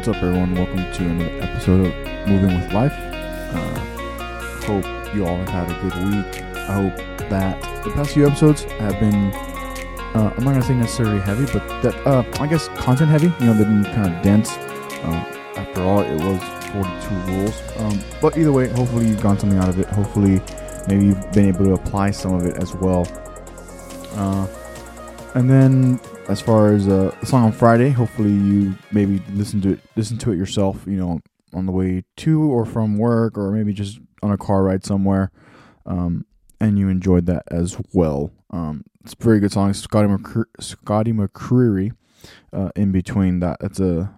What's up, everyone? Welcome to another episode of Moving with Life. Uh, hope you all have had a good week. I hope that the past few episodes have been, uh, I'm not going to say necessarily heavy, but that, uh, I guess content heavy. You know, they've been kind of dense. Uh, after all, it was 42 rules. Um, but either way, hopefully you've gotten something out of it. Hopefully, maybe you've been able to apply some of it as well. Uh, and then as far as uh, the song on Friday, hopefully you maybe listen to it, listen to it yourself. You know, on the way to or from work, or maybe just on a car ride somewhere, um, and you enjoyed that as well. Um, it's a very good song. Scotty McCre- Scotty McCreery. Uh, in between that, it's a.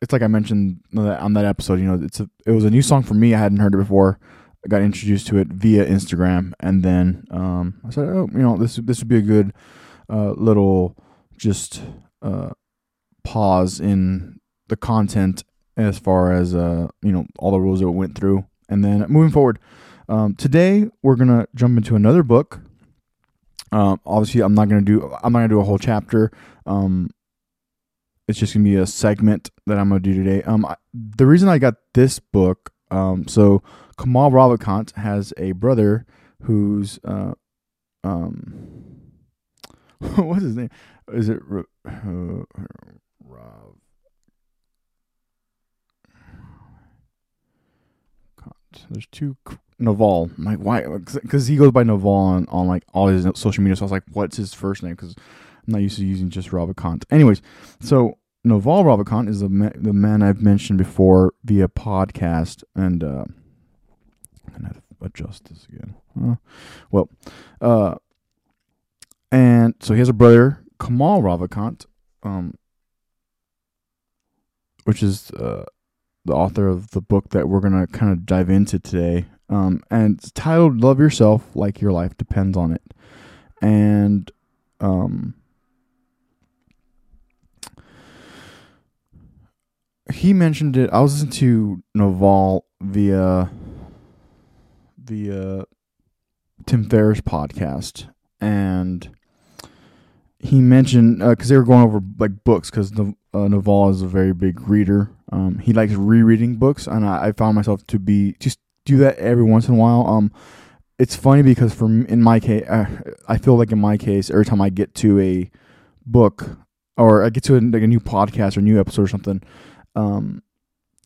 It's like I mentioned on that episode. You know, it's a. It was a new song for me. I hadn't heard it before. I got introduced to it via Instagram, and then um, I said, "Oh, you know, this this would be a good uh, little just uh, pause in the content as far as uh, you know all the rules that we went through, and then moving forward. Um, today we're gonna jump into another book. Um, obviously, I'm not gonna do I'm not gonna do a whole chapter. Um, it's just gonna be a segment that I'm gonna do today. Um, I, the reason I got this book, um, so Kamal Ravikant has a brother who's uh, um, what's his name? Is it Rob? There's two Naval. My why? Because he goes by Naval on, on like all his social media. So I was like, what's his first name? Because I'm not used to using just Ravikant. Anyways, so Naval Ravikant is the ma- the man I've mentioned before via podcast, and uh, gonna adjust this again. Uh, well, uh, and so he has a brother, Kamal Ravikant, um, which is uh, the author of the book that we're going to kind of dive into today. Um, and it's titled Love Yourself Like Your Life Depends on It. And um, he mentioned it. I was listening to Naval via via Tim Ferriss podcast, and he mentioned because uh, they were going over like books because uh, Naval is a very big reader. Um, he likes rereading books, and I, I, found myself to be just do that every once in a while. Um, it's funny because for in my case, uh, I feel like in my case, every time I get to a book or I get to a, like a new podcast or new episode or something, um,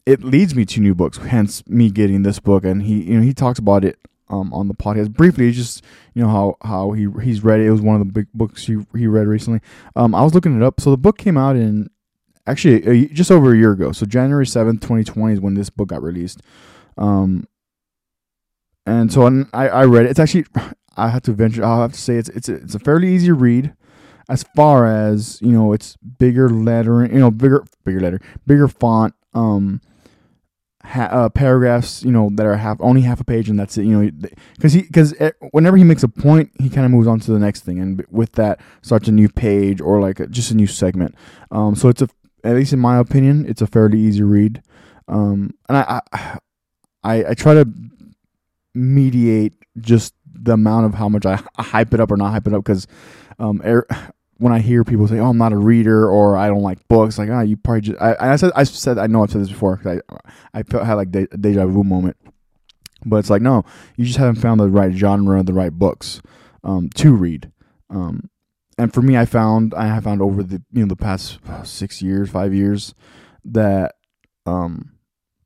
it leads me to new books. Hence, me getting this book, and he you know he talks about it um, on the podcast briefly. Just you know how how he he's read it. It was one of the big books he he read recently. Um, I was looking it up. So the book came out in actually just over a year ago. So January seventh, twenty twenty is when this book got released. Um, and so I I read it. It's actually I have to venture. I'll have to say it's it's a, it's a fairly easy read. As far as you know, it's bigger lettering. You know, bigger bigger letter, bigger font. Um, ha- uh, paragraphs, you know, that are half only half a page, and that's it. You know, because he because whenever he makes a point, he kind of moves on to the next thing, and with that starts a new page or like a, just a new segment. Um, so it's a at least in my opinion, it's a fairly easy read. Um, and I, I I try to mediate just the amount of how much I hype it up or not hype it up because um, er, when I hear people say, "Oh, I'm not a reader" or "I don't like books," like, ah, oh, you probably just. I, I said, I said, I know I've said this before. I, I felt had like de- deja vu moment, but it's like, no, you just haven't found the right genre, the right books um, to read. Um, and for me, I found I have found over the you know the past six years, five years, that um,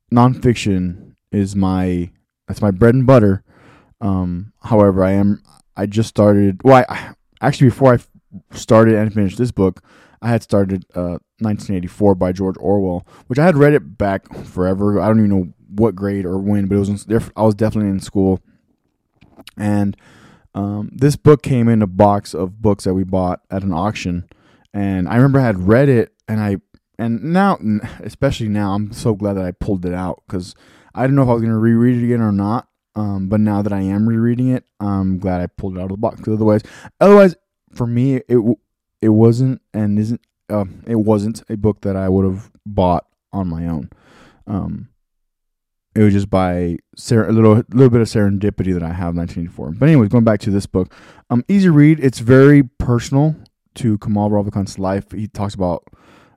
nonfiction is my that's my bread and butter. Um, however, I am I just started. Well, I actually before I started and finished this book, I had started uh, 1984 by George Orwell, which I had read it back forever. I don't even know what grade or when, but it was in, I was definitely in school. And um, this book came in a box of books that we bought at an auction, and I remember I had read it, and I and now, especially now, I'm so glad that I pulled it out because I didn't know if I was going to reread it again or not. Um, but now that I am rereading it, I'm glad I pulled it out of the box. Otherwise, otherwise, for me, it it wasn't and isn't uh, it wasn't a book that I would have bought on my own. Um, it was just by ser- a little little bit of serendipity that I have 1984. But anyways, going back to this book, um, easy read. It's very personal to Kamal Ravikant's life. He talks about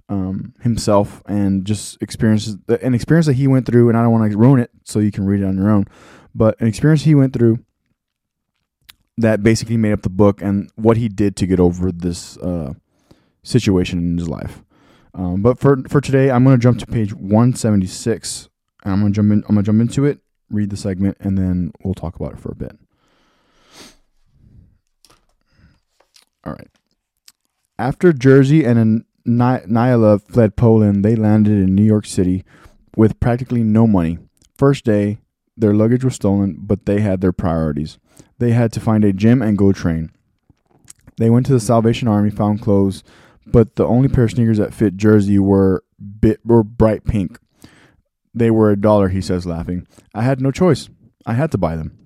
um, himself and just experiences an experience that he went through. And I don't want to ruin it, so you can read it on your own. But an experience he went through that basically made up the book and what he did to get over this uh, situation in his life. Um, but for for today, I'm going to jump to page 176, and I'm going to jump in. I'm to jump into it, read the segment, and then we'll talk about it for a bit. All right. After Jersey and Nyla fled Poland, they landed in New York City with practically no money. First day, their luggage was stolen, but they had their priorities. They had to find a gym and go train. They went to the Salvation Army, found clothes, but the only pair of sneakers that fit Jersey were bit were bright pink. They were a dollar, he says, laughing. I had no choice. I had to buy them.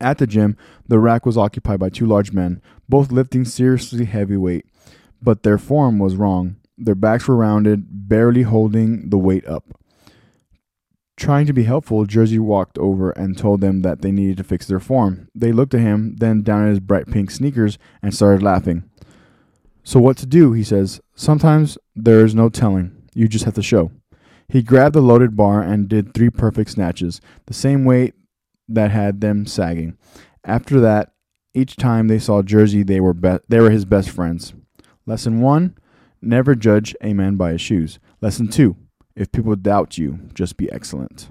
At the gym, the rack was occupied by two large men, both lifting seriously heavy weight, but their form was wrong. Their backs were rounded, barely holding the weight up. Trying to be helpful, Jersey walked over and told them that they needed to fix their form. They looked at him, then down at his bright pink sneakers, and started laughing. So, what to do? He says. Sometimes there is no telling. You just have to show. He grabbed the loaded bar and did three perfect snatches, the same weight that had them sagging. After that, each time they saw Jersey, they were be- they were his best friends. Lesson one: Never judge a man by his shoes. Lesson two: If people doubt you, just be excellent.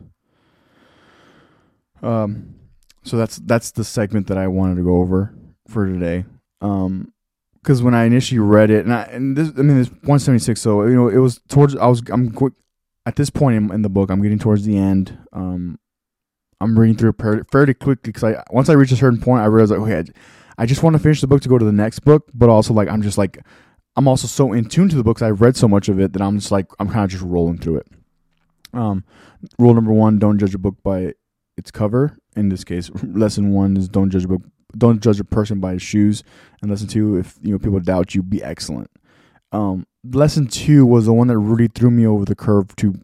Um, so that's that's the segment that I wanted to go over for today. Um, because when I initially read it, and I and this, I mean, it's 176. So you know, it was towards. I was. I'm quick at this point in, in the book. I'm getting towards the end. Um, I'm reading through it fairly quickly because I once I reach a certain point, I realize like, okay, I, I just want to finish the book to go to the next book, but also like I'm just like I'm also so in tune to the books. I've read so much of it that I'm just like I'm kind of just rolling through it. Um, rule number one: don't judge a book by its cover. In this case, lesson one is don't judge a book don't judge a person by his shoes. And lesson two, if you know people doubt you, be excellent. Um, lesson two was the one that really threw me over the curve to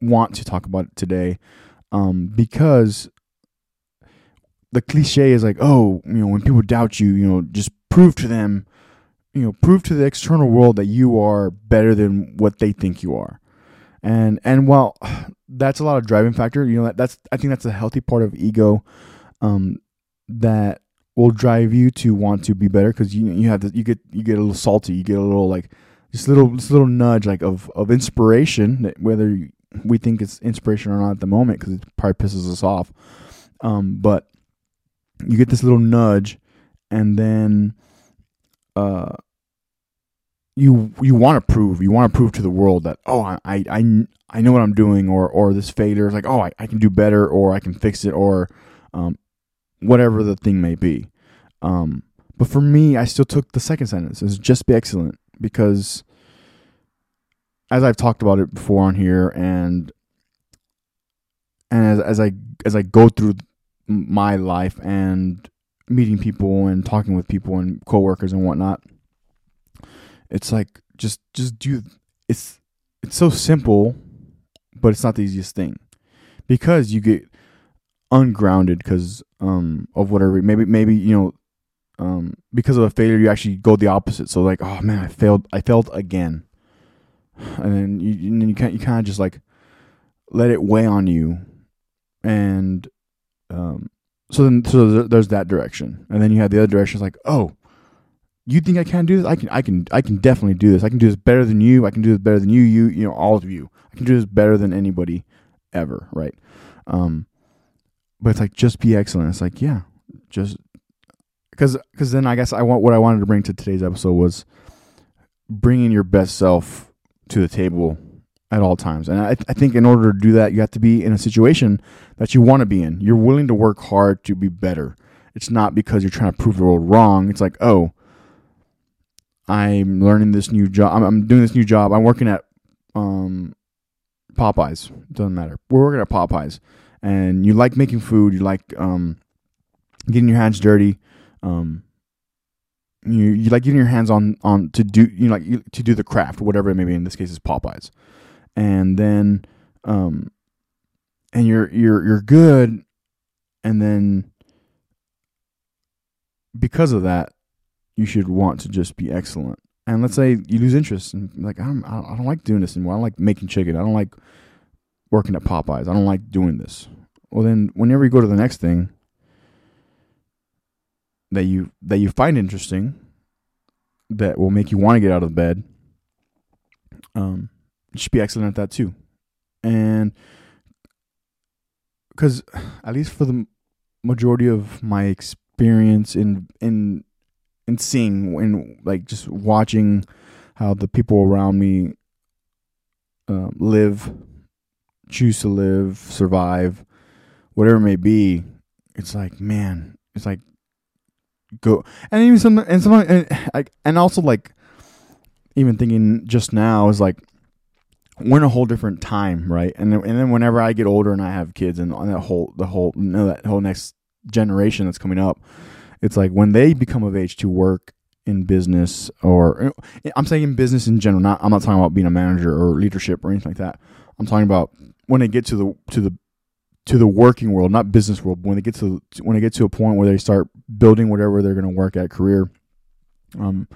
want to talk about it today, um, because the cliche is like, oh, you know, when people doubt you, you know, just prove to them, you know, prove to the external world that you are better than what they think you are. And and while that's a lot of driving factor, you know, that, that's I think that's a healthy part of ego. Um, that will drive you to want to be better because you you have you get you get a little salty, you get a little like just little this little nudge like of of inspiration, whether we think it's inspiration or not at the moment because it probably pisses us off. Um, but you get this little nudge, and then uh, you you want to prove you want to prove to the world that oh I I I know what I'm doing or or this failure is like oh I, I can do better or I can fix it or um, whatever the thing may be. Um, but for me, I still took the second sentence as just be excellent because, as I've talked about it before on here, and and as, as I as I go through my life and meeting people and talking with people and coworkers and whatnot, it's like just just do it's it's so simple, but it's not the easiest thing because you get ungrounded because um, of whatever. Maybe maybe you know um, because of a failure, you actually go the opposite. So like, oh man, I failed. I failed again, and then you and then you kind you kind of just like let it weigh on you, and um, so then so there's that direction, and then you have the other direction. It's like, oh, you think I can't do this? I can I can I can definitely do this. I can do this better than you. I can do this better than you. You you know all of you. I can do this better than anybody ever. Right. Um, but it's like just be excellent. It's like yeah, just because because then I guess I want what I wanted to bring to today's episode was bringing your best self to the table at all times. And I, I think in order to do that, you have to be in a situation that you want to be in. You're willing to work hard to be better. It's not because you're trying to prove the world wrong. It's like, oh, I'm learning this new job. I'm, I'm doing this new job. I'm working at um, Popeyes. Doesn't matter. We're working at Popeyes and you like making food, you like um, getting your hands dirty, um, you you like getting your hands on on to do you know like to do the craft, whatever it may be. In this case, is Popeyes, and then um, and you're you're you're good, and then because of that, you should want to just be excellent. and let's say you lose interest and like I don't, I don't like doing this anymore. I don't like making chicken. I don't like working at Popeyes. I don't like doing this. Well, then whenever you go to the next thing that you that you find interesting, that will make you want to get out of bed, um, you should be excellent at that too, and because at least for the majority of my experience in in in seeing and like just watching how the people around me uh, live, choose to live, survive, whatever it may be. It's like man, it's like go and even some and some and and also like even thinking just now is like we're in a whole different time, right? And then, and then whenever I get older and I have kids and that whole the whole you know, that whole next generation that's coming up, it's like when they become of age to work in business or I'm saying in business in general. Not I'm not talking about being a manager or leadership or anything like that. I'm talking about when they get to the to the to the working world, not business world. When they get to when they get to a point where they start building whatever they're going to work at career, um,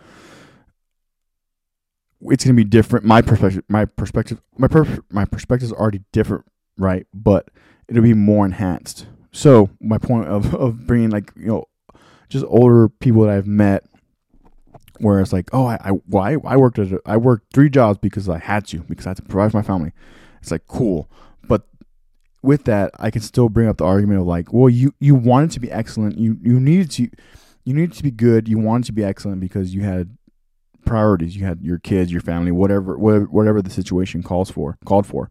it's going to be different. My perspective, my perspective, my per- my perspective is already different, right? But it'll be more enhanced. So my point of of bringing like you know just older people that I've met, where it's like, oh, I I, well, I, I worked at a, I worked three jobs because I had to because I had to provide for my family. It's like cool, but with that, I can still bring up the argument of like, well, you you wanted to be excellent, you you needed to you needed to be good, you wanted to be excellent because you had priorities. You had your kids, your family, whatever, whatever, the situation calls for, called for.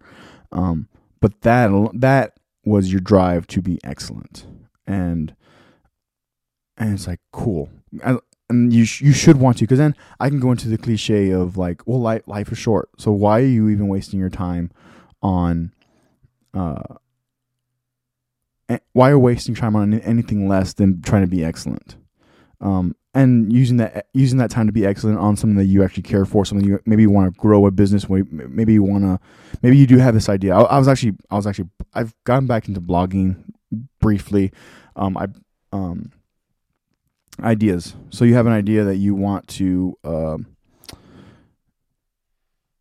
Um, but that that was your drive to be excellent, and and it's like cool. I, and you sh- you should want to because then I can go into the cliche of like, well, life life is short, so why are you even wasting your time on, uh, why are you wasting time on anything less than trying to be excellent? Um, and using that using that time to be excellent on something that you actually care for, something you maybe you want to grow a business, maybe you want to, maybe you do have this idea. I, I, was actually, I was actually, I've gotten back into blogging briefly. Um, I, um, ideas. So you have an idea that you want to, uh,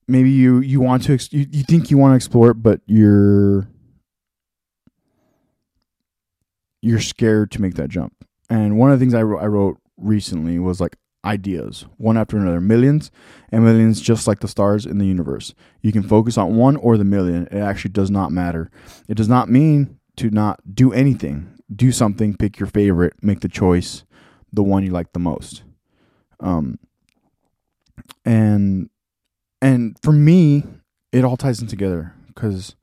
maybe you you want to, ex- you, you think you want to explore it, but you're you're scared to make that jump. And one of the things I wrote, I wrote recently was like ideas, one after another, millions and millions, just like the stars in the universe. You can focus on one or the million. It actually does not matter. It does not mean to not do anything. Do something, pick your favorite, make the choice, the one you like the most. Um, and and for me, it all ties in together because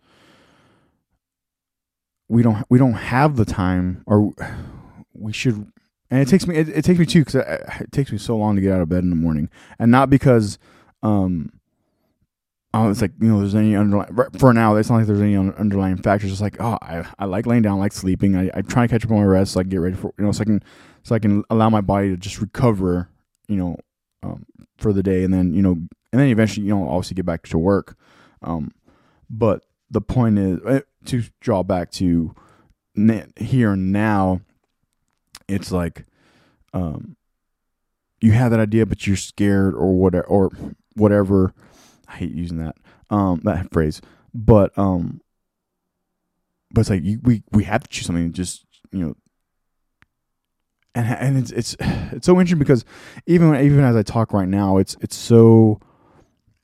we don't we don't have the time, or we should and it takes me it, it takes me too because it, takes me so long to get out of bed in the morning, and not because um, oh, it's like you know there's any underlying for now. It's not like there's any underlying factors. It's like oh, I, I like laying down, I like sleeping. I I try to catch up on my rest so I can get ready for you know so I can so I can allow my body to just recover, you know, um, for the day, and then you know, and then eventually you know obviously get back to work. Um, but the point is eh, to draw back to here and now it's like um you have that idea but you're scared or whatever or whatever i hate using that um that phrase but um but it's like you, we we have to choose something just you know and and it's it's it's so interesting because even even as I talk right now, it's it's so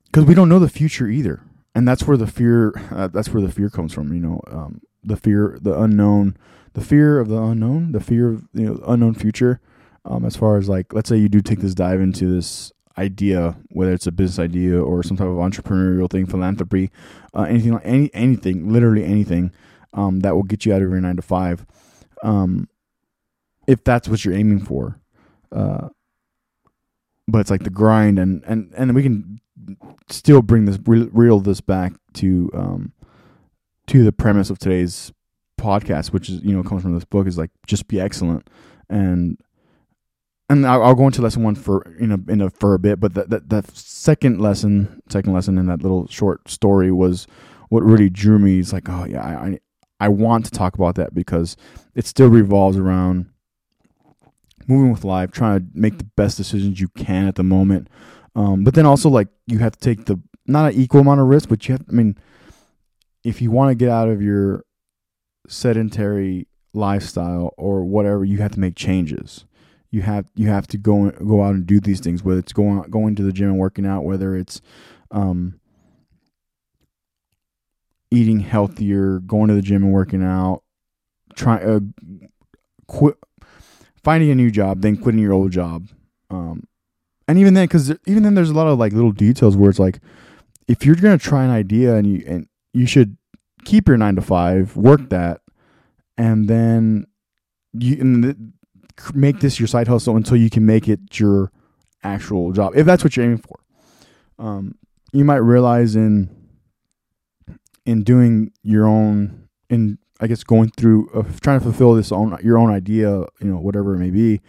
because we don't know the future either, and that's where the fear uh, that's where the fear comes from. You know, um, the fear, the unknown, the fear of the unknown, the fear of you know unknown future. Um, as far as like, let's say you do take this dive into this idea, whether it's a business idea or some type of entrepreneurial thing, philanthropy, uh, anything like any anything, literally anything, um, that will get you out of your nine to five, um, if that's what you're aiming for. Uh, but it's like the grind, and and and we can still bring this reel this back to um, to the premise of today's podcast, which is you know comes from this book, is like just be excellent, and and I'll, I'll go into lesson one for in a in a for a bit, but that that that second lesson, second lesson in that little short story was what really drew me. It's like, oh yeah, I I want to talk about that because it still revolves around moving with life, trying to make the best decisions you can at the moment, Um, but then also like you have to take the not an equal amount of risk, but you have. I mean, if you want to get out of your sedentary lifestyle or whatever, you have to make changes. You have you have to go go out and do these things. Whether it's going going to the gym and working out, whether it's um, eating healthier, going to the gym and working out, trying uh, quit finding a new job, then quitting your old job. Um, and even then, because even then, there's a lot of like little details where it's like, if you're gonna try an idea and you and you should keep your nine to five, work that, and then you and make this your side hustle until you can make it your actual job, if that's what you're aiming for. Um, you might realize in in doing your own in I guess going through uh, trying to fulfill this own your own idea, you know, whatever it may be,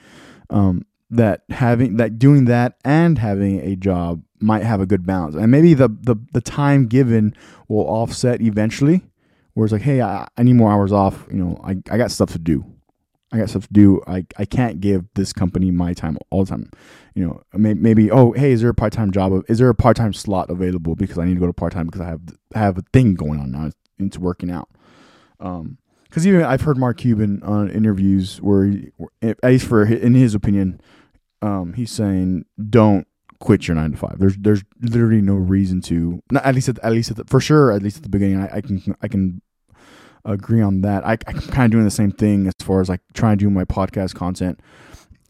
um, that having that doing that and having a job might have a good balance, and maybe the the, the time given will offset eventually. Where it's like, hey, I, I need more hours off. You know, I, I got stuff to do. I got stuff to do. I, I can't give this company my time all the time. You know, maybe, maybe oh, hey, is there a part time job? Is there a part time slot available? Because I need to go to part time because I have I have a thing going on now It's working out. Um, because even I've heard Mark Cuban on interviews where, he, at least for in his opinion, um, he's saying don't quit your nine to five. There's there's literally no reason to. Not, at least at, at least at the, for sure. At least at the beginning, I, I can I can agree on that. I, I'm kind of doing the same thing as far as like trying to do my podcast content,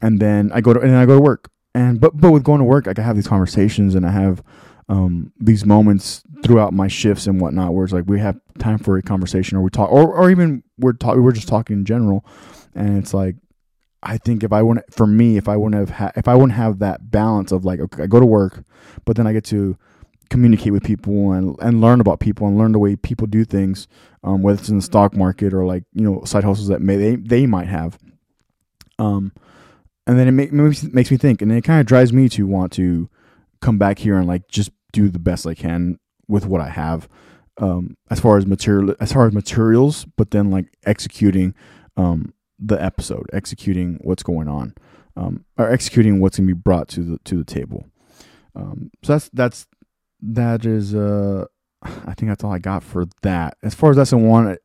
and then I go to and then I go to work. And but but with going to work, I have these conversations and I have um, these moments throughout my shifts and whatnot, where it's like we have time for a conversation, or we talk, or or even we're talking, we're just talking in general, and it's like I think if I wouldn't, for me, if I wouldn't have, ha- if I wouldn't have that balance of like, okay, I go to work, but then I get to communicate with people and and learn about people and learn the way people do things, um, whether it's in the stock market or like you know side hustles that may they they might have. Um, and then it make, makes makes me think, and it kind of drives me to want to come back here and like just do the best I can with what I have, um, as far as material, as far as materials, but then like executing, um, the episode, executing what's going on, um, or executing what's gonna be brought to the to the table. Um, so that's that's that is uh, I think that's all I got for that. As far as lesson one,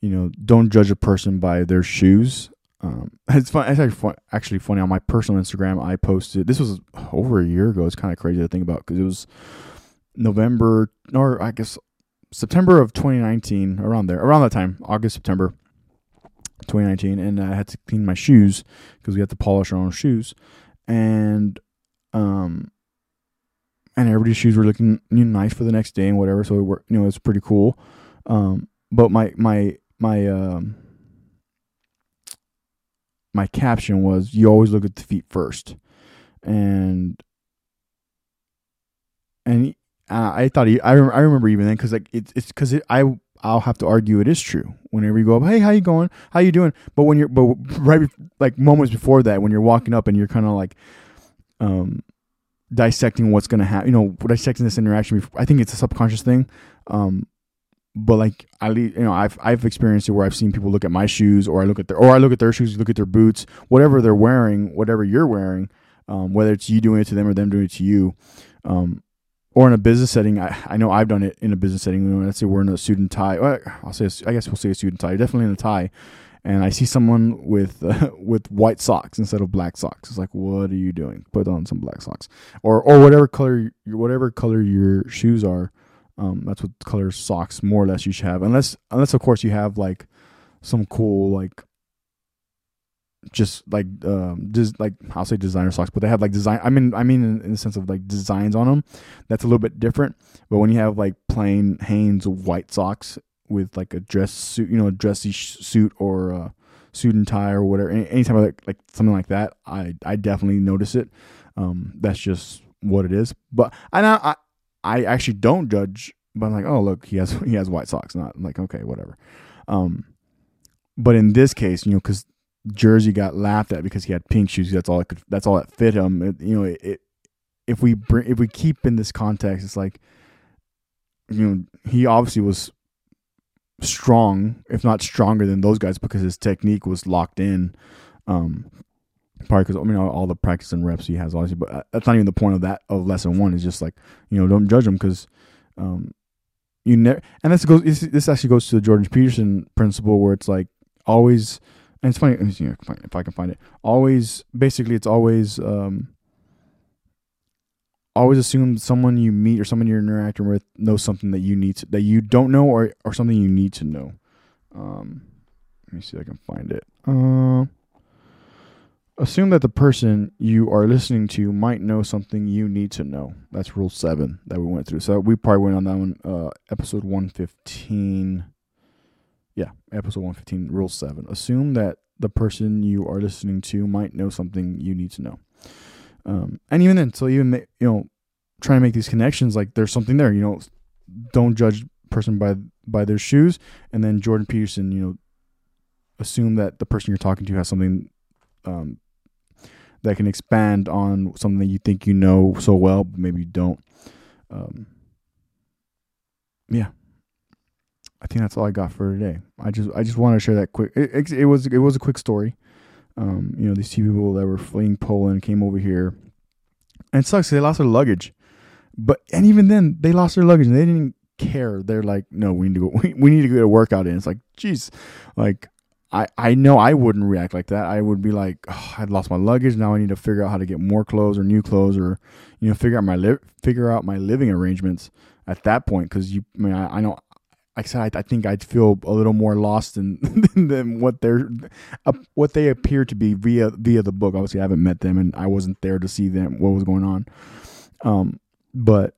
you know, don't judge a person by their shoes. Um, it's fun. It's actually, fun, actually funny on my personal Instagram. I posted this was over a year ago. It's kind of crazy to think about because it was November or I guess September of 2019, around there, around that time, August September 2019, and I had to clean my shoes because we had to polish our own shoes, and um, and everybody's shoes were looking you know, nice for the next day and whatever. So it were, you know it's pretty cool. Um, but my my my um my caption was you always look at the feet first and and uh, I thought he, I, I remember even then because like it's it's because it, I I'll have to argue it is true. Whenever you go up hey how you going? How you doing? But when you're but right like moments before that when you're walking up and you're kind of like um dissecting what's gonna happen you know dissecting this interaction I think it's a subconscious thing um but like I you know I've I've experienced it where I've seen people look at my shoes or I look at their or I look at their shoes, look at their boots, whatever they're wearing, whatever you're wearing, um, whether it's you doing it to them or them doing it to you, um, or in a business setting. I, I know I've done it in a business setting. Let's say we're in a suit and tie. I'll say I guess we'll say a suit and tie. Definitely in a tie, and I see someone with uh, with white socks instead of black socks. It's like, what are you doing? Put on some black socks, or or whatever color whatever color your shoes are. Um, that's what color socks more or less you should have, unless unless of course you have like some cool like just like um just like I'll say designer socks, but they have like design. I mean, I mean in, in, the sense of like designs on them. That's a little bit different. But when you have like plain Hanes white socks with like a dress suit, you know, a dressy suit or a suit and tie or whatever, any, anytime like like something like that, I I definitely notice it. Um, that's just what it is. But I know I I actually don't judge, but I'm like, oh look, he has he has white socks. Not I'm like okay, whatever. Um, but in this case, you know, because Jersey got laughed at because he had pink shoes. That's all it could. That's all that fit him. It, you know, it, it, if we bring if we keep in this context, it's like you know he obviously was strong, if not stronger than those guys, because his technique was locked in. Um, Probably because I mean all, the practice and reps he has, obviously, but uh, that's not even the point of that of lesson one. Is just like you know don't judge him because um, you never. And this goes. This actually goes to the Jordan Peterson principle, where it's like always. And it's funny you know, if I can find it. Always, basically, it's always. Um, always assume someone you meet or someone you're interacting with knows something that you need to, that you don't know or or something you need to know. Um, let me see if I can find it. Uh, assume that the person you are listening to might know something you need to know. That's rule seven that we went through. So we probably went on that one, uh, episode 115. Yeah, episode 115, rule seven. Assume that the person you are listening to might know something you need to know. Um, and even then, so even, you know, trying to make these connections, like there's something there, you know, don't judge person by, by their shoes. And then Jordan Peterson, you know, assume that the person you're talking to has something um, that can expand on something that you think you know so well, but maybe you don't. Um, yeah, I think that's all I got for today. I just I just wanted to share that quick. It, it, it was it was a quick story. Um, you know, these two people that were fleeing Poland came over here, and it sucks. They lost their luggage, but and even then they lost their luggage and they didn't care. They're like, no, we need to go. We, we need to get a workout in. It's like, geez, like I, I know I wouldn't react like that. I would be like, oh, I lost my luggage. Now I need to figure out how to get more clothes or new clothes or, you know, figure out my li- figure out my living arrangements at that point. Because you, I mean, I, I know, like I said, I, I, think I'd feel a little more lost than than what they're uh, what they appear to be via via the book. Obviously, I haven't met them and I wasn't there to see them what was going on. Um, but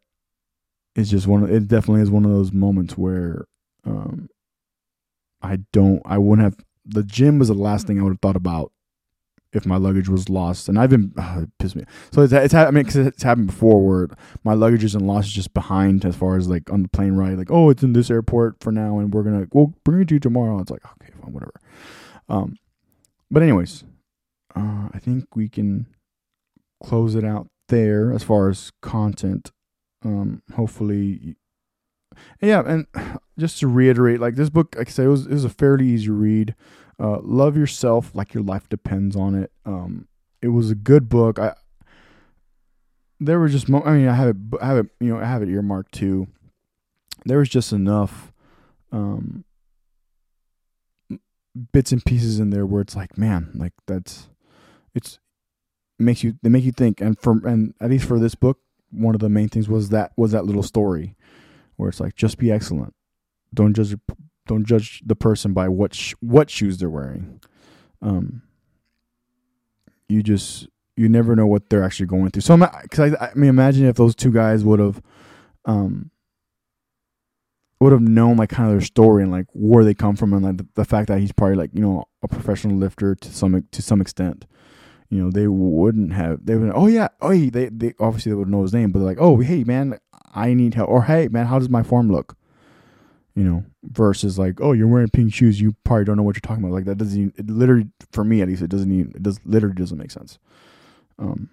it's just one. It definitely is one of those moments where, um, I don't. I wouldn't have the gym was the last thing I would have thought about if my luggage was lost. And I've been uh, pissed me. So it's, it's I mean cause it's happened before where my luggage isn't lost just behind as far as like on the plane ride. Like oh it's in this airport for now and we're gonna we'll bring it to you tomorrow. It's like okay fine whatever. Um, but anyways, uh, I think we can close it out there as far as content. Um, hopefully yeah, and just to reiterate, like this book, like I said, it was, it was a fairly easy read. Uh, love yourself like your life depends on it. Um, it was a good book. I there was just, mo- I mean, I have it, I have it, you know, I have it earmarked too. There was just enough um, bits and pieces in there where it's like, man, like that's it's it makes you they make you think. And for and at least for this book, one of the main things was that was that little story where it's like just be excellent. Don't judge don't judge the person by what sh- what shoes they're wearing. Um, you just you never know what they're actually going through. So, because I, I mean, imagine if those two guys would have, um, would have known like kind of their story and like where they come from and like the, the, fact that he's probably like you know a professional lifter to some to some extent. You know, they wouldn't have. They would. Oh yeah. Oh, he, they they obviously they would know his name, but like, oh hey man, I need help. Or hey, man, how does my form look? You know, versus like, oh, you're wearing pink shoes. You probably don't know what you're talking about. Like that doesn't. Even, it literally, for me at least, it doesn't even. It does literally doesn't make sense. Um.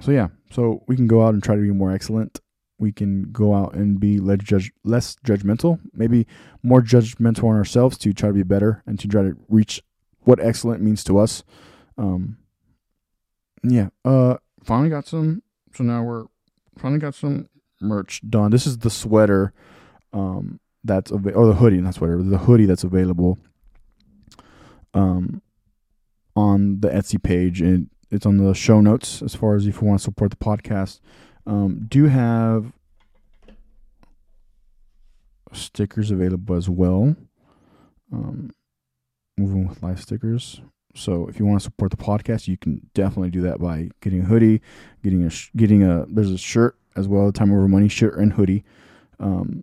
So yeah, so we can go out and try to be more excellent. We can go out and be less judge, less judgmental, maybe more judgmental on ourselves to try to be better and to try to reach what excellent means to us. Um. Yeah. Uh. Finally got some. So now we're finally got some merch done. This is the sweater um, that's available, or the hoodie, not sweater, the hoodie that's available um, on the Etsy page, and it's on the show notes as far as if you want to support the podcast. Um, do have stickers available as well. Um, moving with live stickers. So if you want to support the podcast, you can definitely do that by getting a hoodie, getting a sh- getting a there's a shirt as well, time over money shirt and hoodie, um,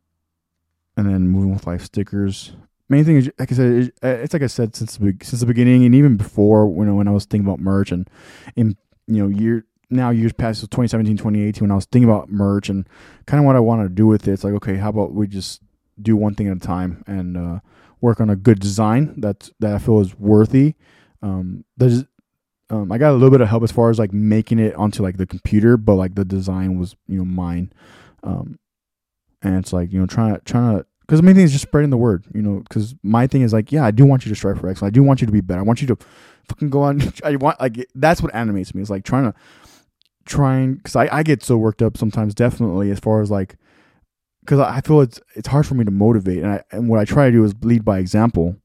and then moving with life stickers. Main thing is, like I said, it's like I said since the since the beginning, and even before when when I was thinking about merch and in you know year now years past so 2017 2018 when i was thinking about merch and kind of what i wanted to do with it it's like okay how about we just do one thing at a time and uh, work on a good design that that i feel is worthy um, there's um, I got a little bit of help as far as like making it onto like the computer, but like the design was you know mine. Um, and it's like you know trying to trying to because the main thing is just spreading the word. You know, because my thing is like yeah, I do want you to strive for excellence. I do want you to be better. I want you to fucking go on. I want like that's what animates me. Is like trying to trying because I I get so worked up sometimes. Definitely as far as like because I feel it's it's hard for me to motivate, and I and what I try to do is lead by example,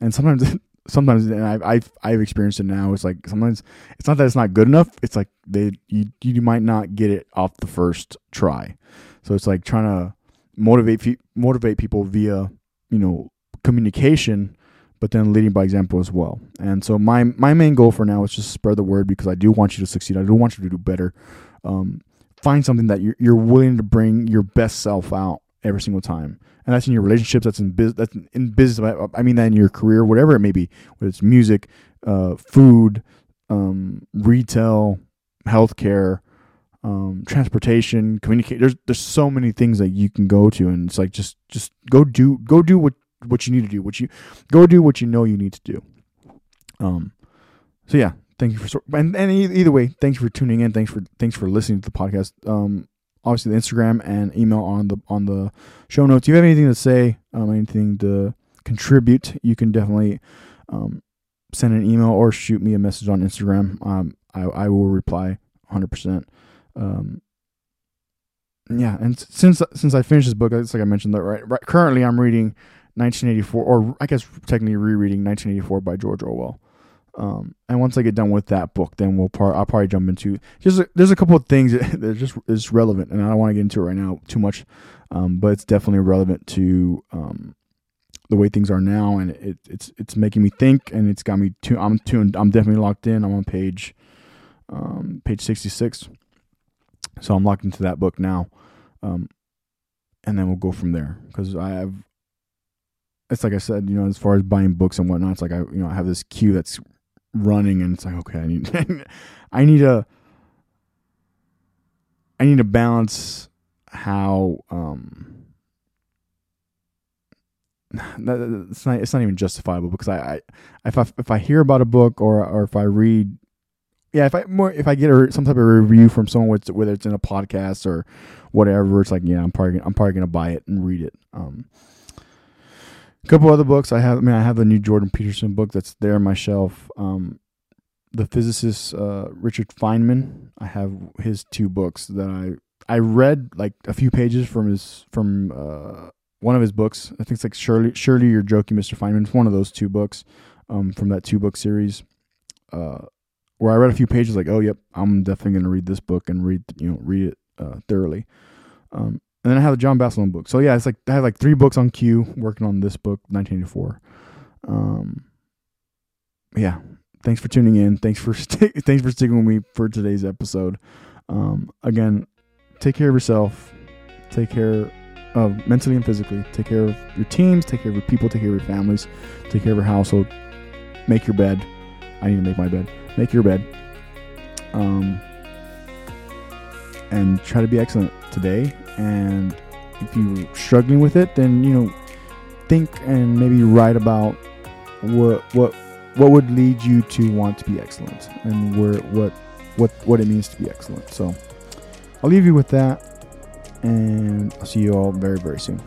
and sometimes sometimes and I've, I've I've experienced it now. It's like sometimes it's not that it's not good enough. It's like they you you might not get it off the first try. So it's like trying to motivate motivate people via you know communication, but then leading by example as well. And so my my main goal for now is just spread the word because I do want you to succeed. I do want you to do better. Um, find something that you're, you're willing to bring your best self out every single time and that's in your relationships. That's in business. That's in business. I mean that in your career, whatever it may be, whether it's music, uh, food, um, retail, healthcare, um, transportation, communicate. There's there's so many things that you can go to, and it's like just just go do go do what what you need to do. What you go do what you know you need to do. Um. So yeah, thank you for and and either way, thanks for tuning in. Thanks for thanks for listening to the podcast. Um obviously the Instagram and email on the on the show notes. If you have anything to say, um, anything to contribute, you can definitely um, send an email or shoot me a message on Instagram. Um, I, I will reply 100%. Um, yeah, and since since I finished this book, it's like I mentioned that right, right currently I'm reading 1984, or I guess technically rereading 1984 by George Orwell. Um, and once I get done with that book, then we'll par- I'll probably jump into just a, there's a couple of things that just is relevant, and I don't want to get into it right now too much, um, but it's definitely relevant to um, the way things are now, and it, it's it's making me think, and it's got me too. I'm tuned. I'm definitely locked in. I'm on page um, page 66, so I'm locked into that book now, um, and then we'll go from there because I have. It's like I said, you know, as far as buying books and whatnot, it's like I, you know, I have this queue that's running and it's like okay i need i need a i need to balance how um it's not it's not even justifiable because I, I if I if I hear about a book or or if I read yeah if I more if I get a, some type of review from someone whether it's in a podcast or whatever it's like yeah I'm probably I'm probably gonna buy it and read it um a couple other books I have. I mean, I have the new Jordan Peterson book that's there on my shelf. Um, the physicist uh, Richard Feynman. I have his two books that I I read like a few pages from his from uh, one of his books. I think it's like Surely Surely You're Joking, Mr. Feynman. It's one of those two books um, from that two book series. Uh, where I read a few pages, like, oh, yep, I'm definitely going to read this book and read, you know, read it uh, thoroughly. Um, and then I have the John Barcelona book. So yeah, it's like I have like three books on queue working on this book, 1984. Um, yeah, thanks for tuning in. Thanks for thanks for sticking with me for today's episode. Um, again, take care of yourself. Take care of mentally and physically. Take care of your teams. Take care of your people. Take care of your families. Take care of your household. Make your bed. I need to make my bed. Make your bed. Um, and try to be excellent today and if you're struggling with it, then you know, think and maybe write about what what what would lead you to want to be excellent and where what what what it means to be excellent. So I'll leave you with that, and I'll see you all very very soon.